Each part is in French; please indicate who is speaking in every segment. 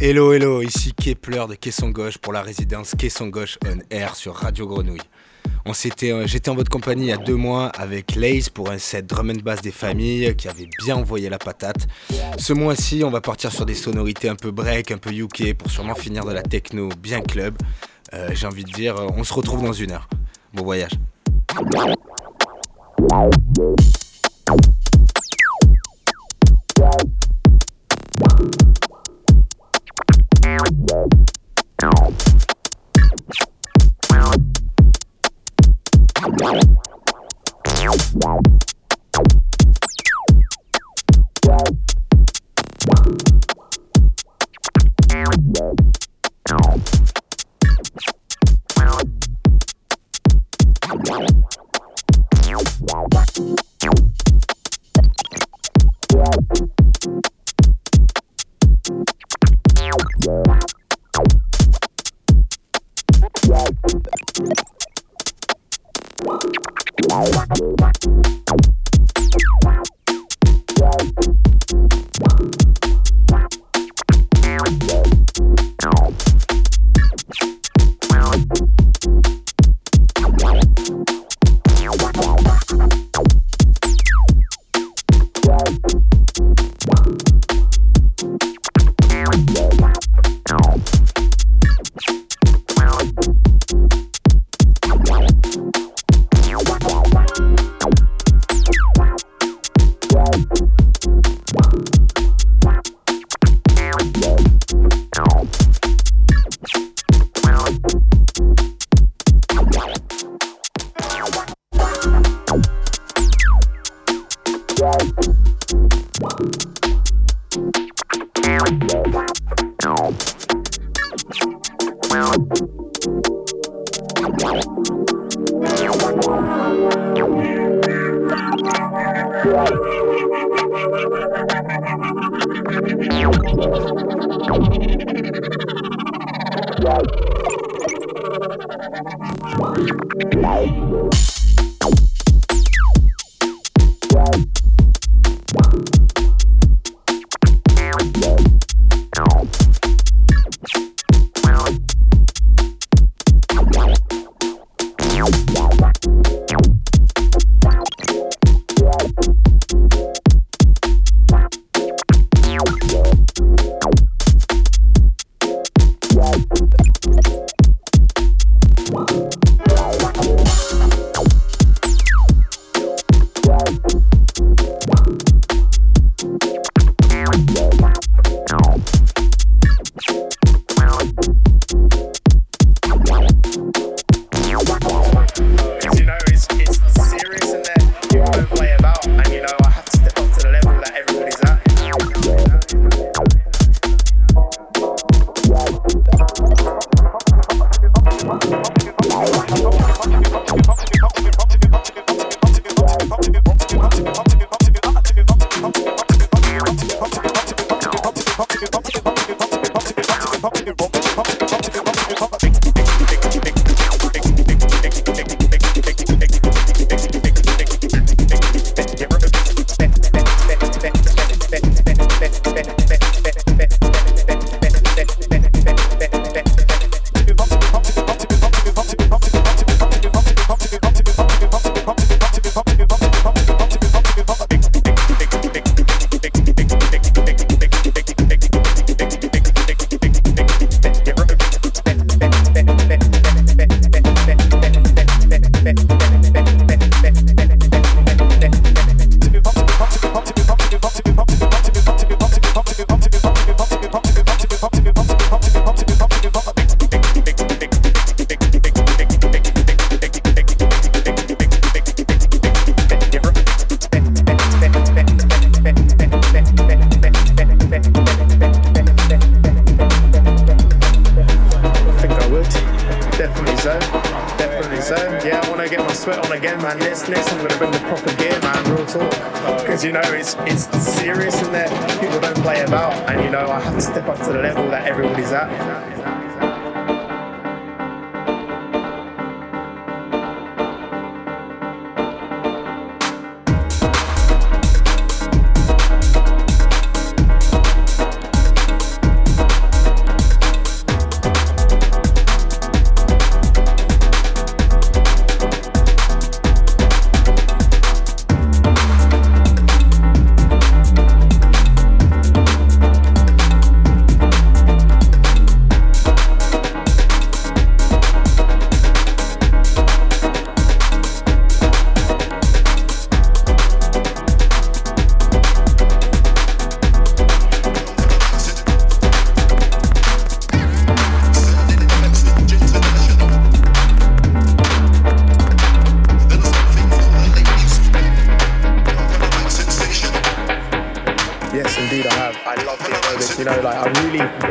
Speaker 1: Hello, hello, ici Kepler de Caisson Gauche pour la résidence Caisson Gauche on Air sur Radio Grenouille. On s'était, euh, j'étais en votre compagnie il y a deux mois avec Lace pour un set drum and bass des familles qui avait bien envoyé la patate. Ce mois-ci, on va partir sur des sonorités un peu break, un peu UK pour sûrement finir de la techno bien club. Euh, j'ai envie de dire, euh, on se retrouve dans une heure. Bon voyage.
Speaker 2: Now.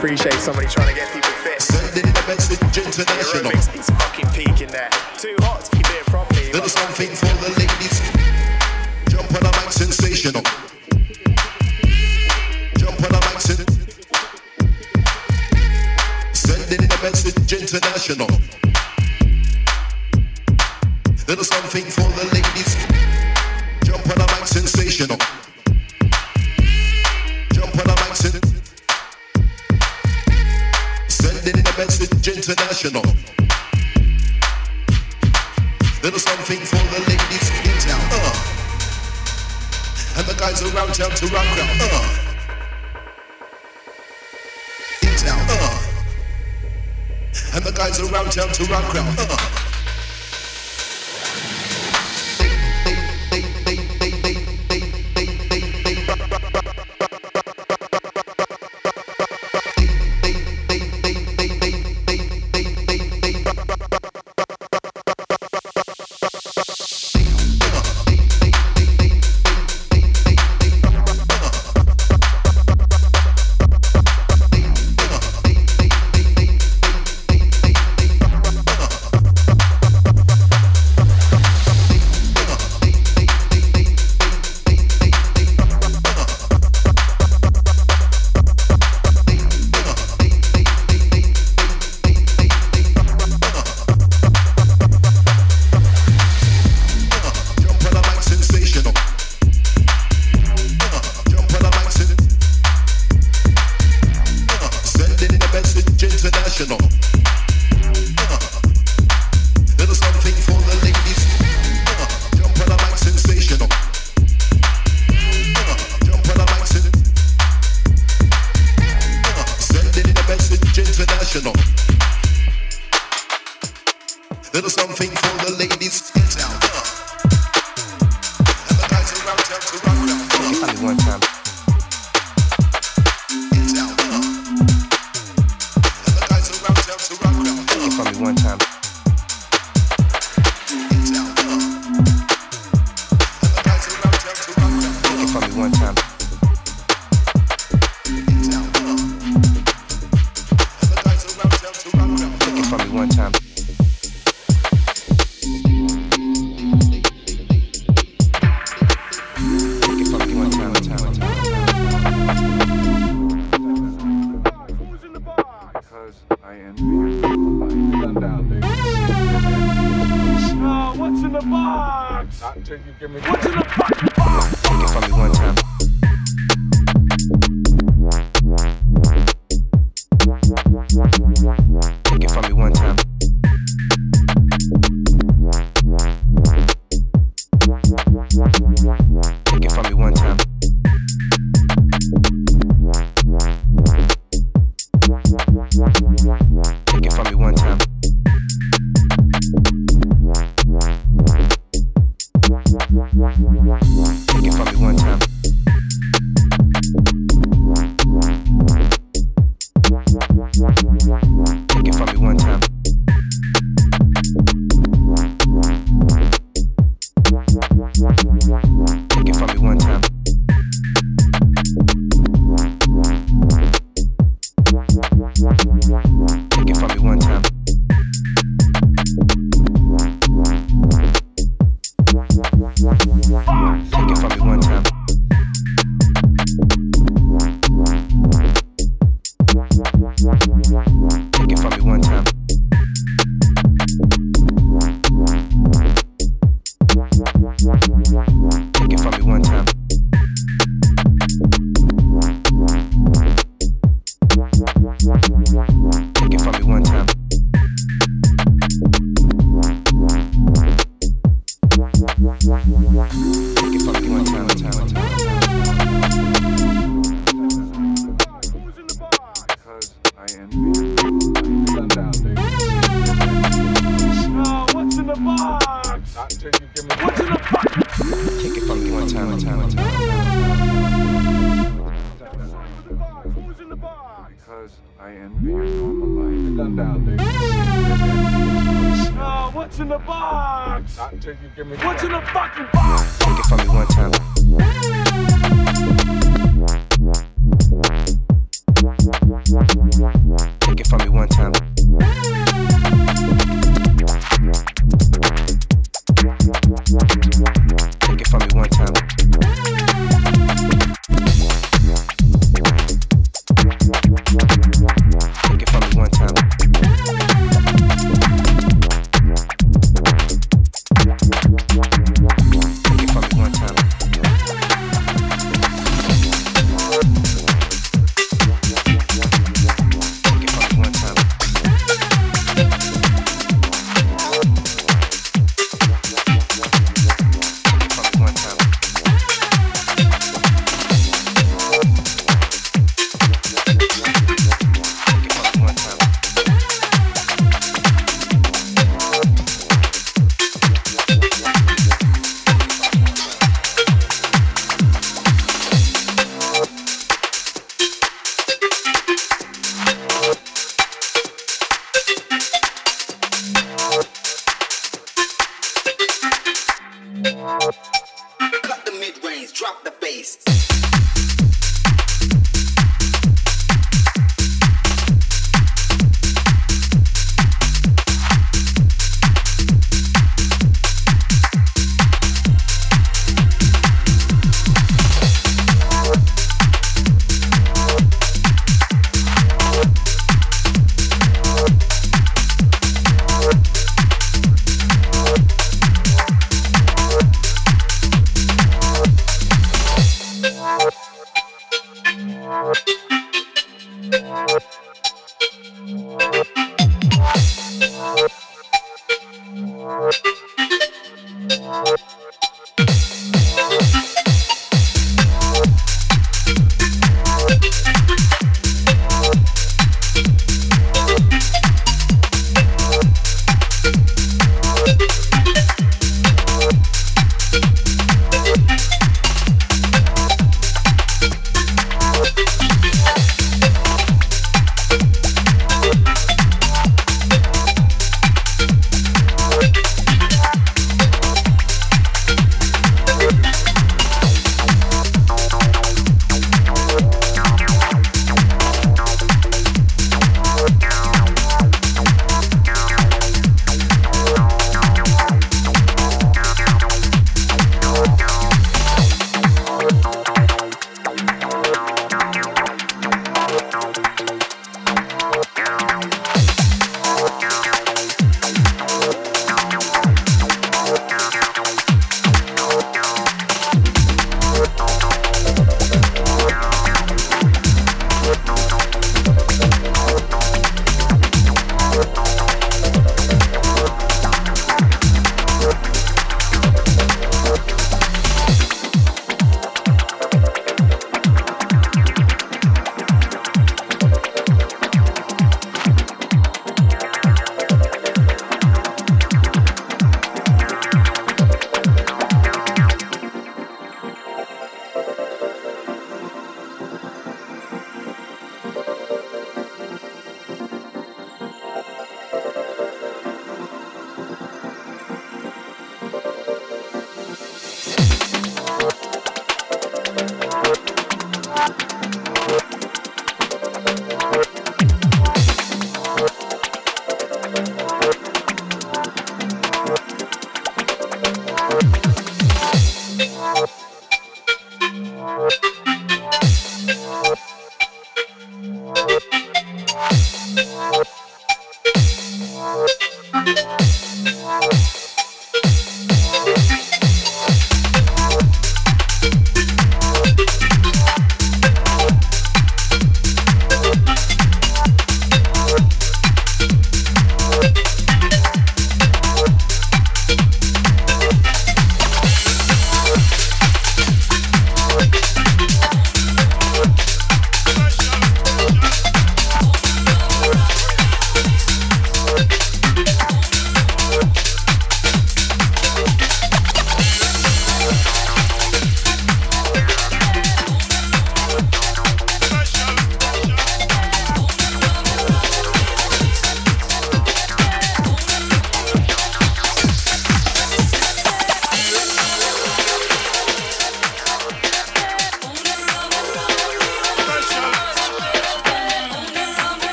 Speaker 2: Appreciate somebody trying to get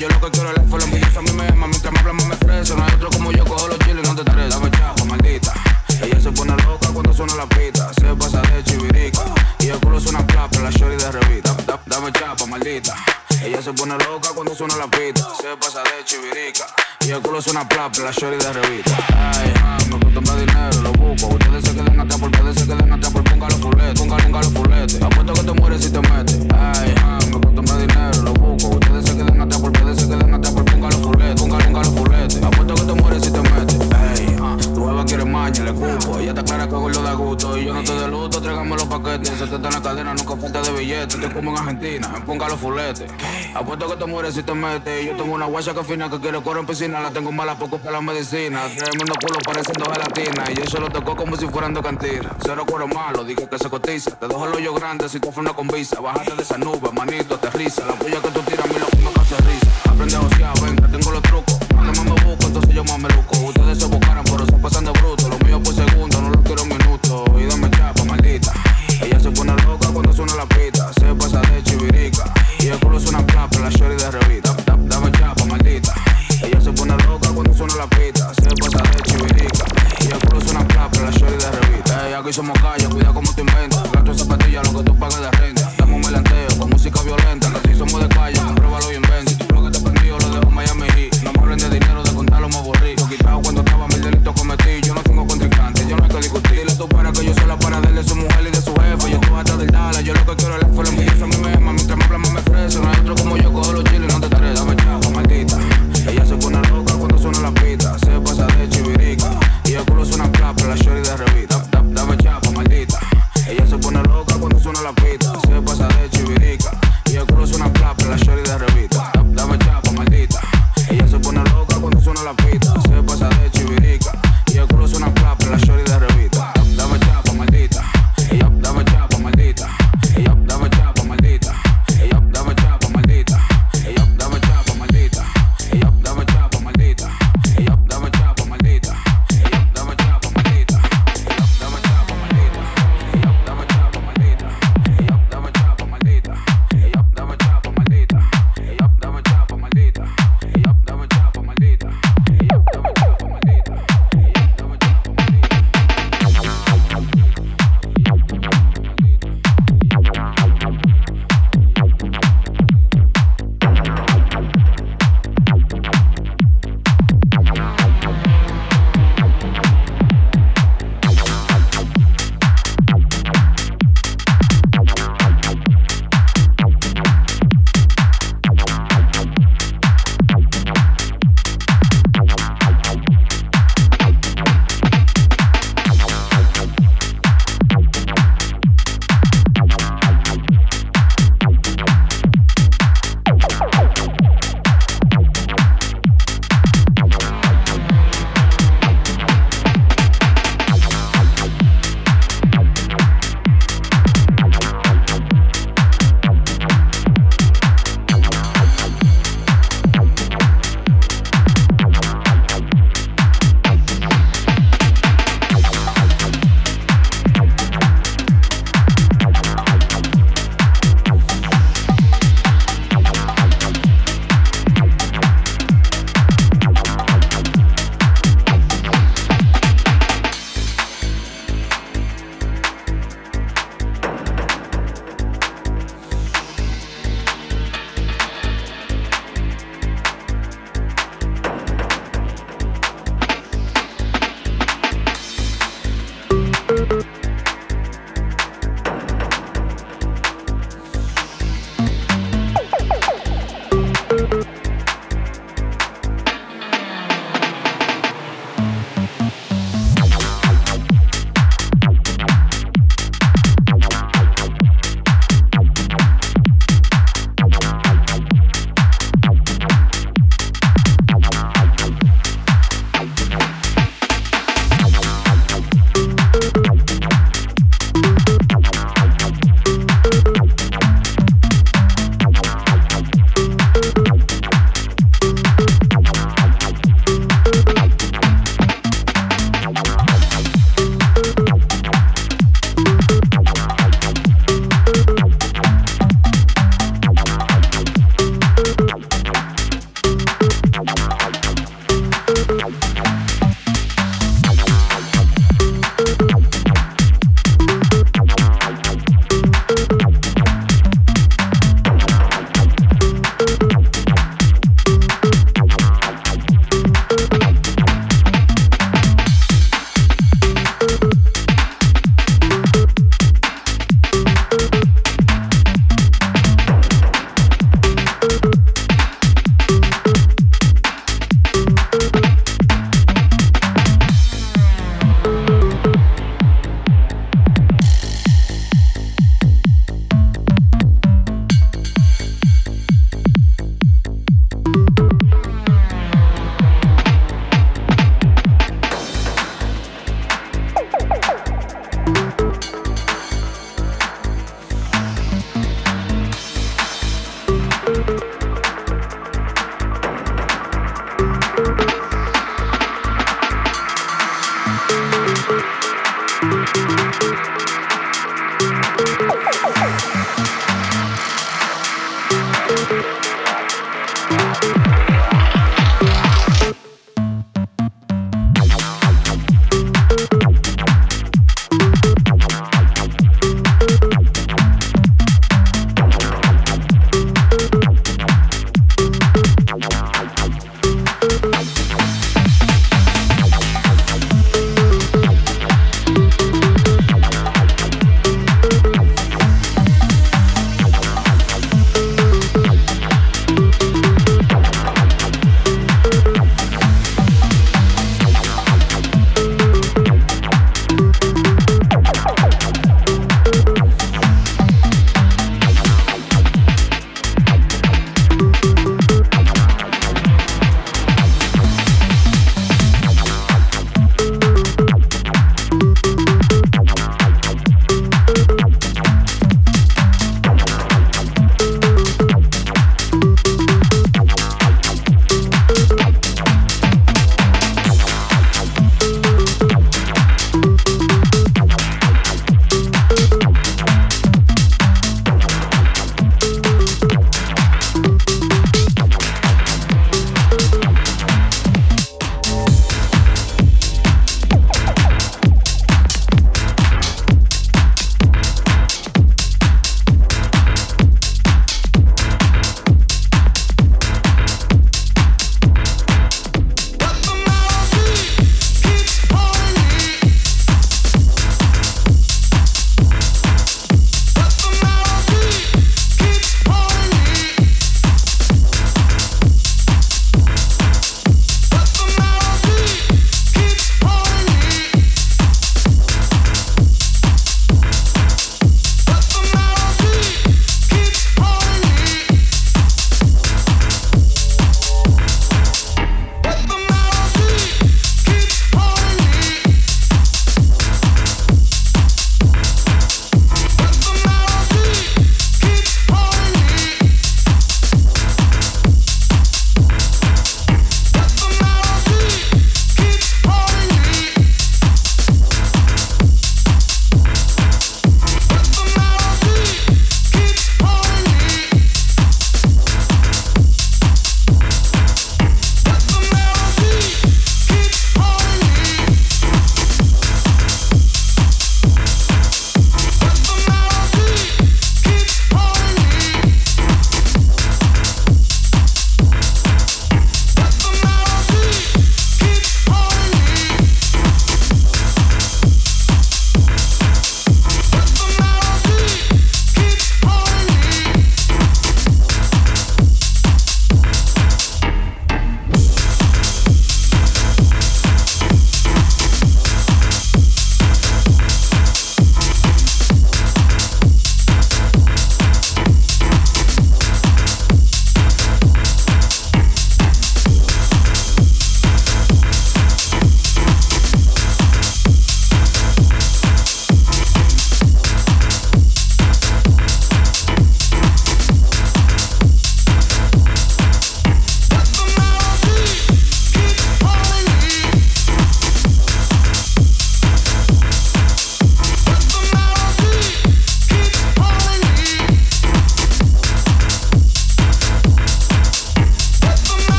Speaker 3: Yo lo que quiero es la follow me a mí me llaman, mientras me hablan, me ofrecen. No hay otro como yo, cojo los chiles, no te tardes, dame chavo, maldita. Ella se pone loca cuando suena la pita, se pasa de chivirica. Y el culo es suena plapa, la shorty de revista. Dame chapa, maldita. Ella se pone loca cuando suena la pita, se pasa de chivirica. Y el culo suena plapa, la shorty de revista. Apuesto que te mueres si te metes. Yo tengo una guacha que fina que quiere correr en piscina. La tengo mala poco para la medicina. Tremendo culo pareciendo gelatina. Y yo se lo toco como si fueran de cantina. Cero cuero malo, dije que se cotiza. Te dejo el hoyo grande si tú una con visa. Bájate de esa nube, manito, aterriza. La puya que tú tiras, a mi loco me hace risa. Aprende a osear, venga, tengo los trucos. Cuando más me busco, entonces yo más me luco. Ustedes se buscaron, pero se pasan de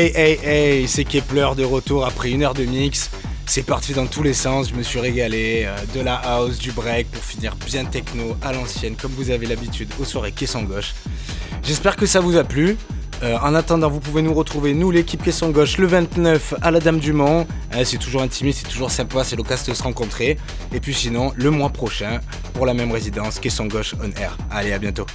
Speaker 1: Hey hey hey, c'est Kepler de retour après une heure de mix. C'est parti dans tous les sens, je me suis régalé. euh, de la house, du break pour finir bien techno à l'ancienne, comme vous avez l'habitude aux soirées Caisson Gauche. J'espère que ça vous a plu. Euh, en attendant, vous pouvez nous retrouver, nous l'équipe Caisson Gauche, le 29 à la Dame du Mont. Hein, c'est toujours intimiste, c'est toujours sympa, c'est l'occasion de se rencontrer. Et puis sinon, le mois prochain, pour la même résidence, Caisson Gauche on air. Allez, à bientôt.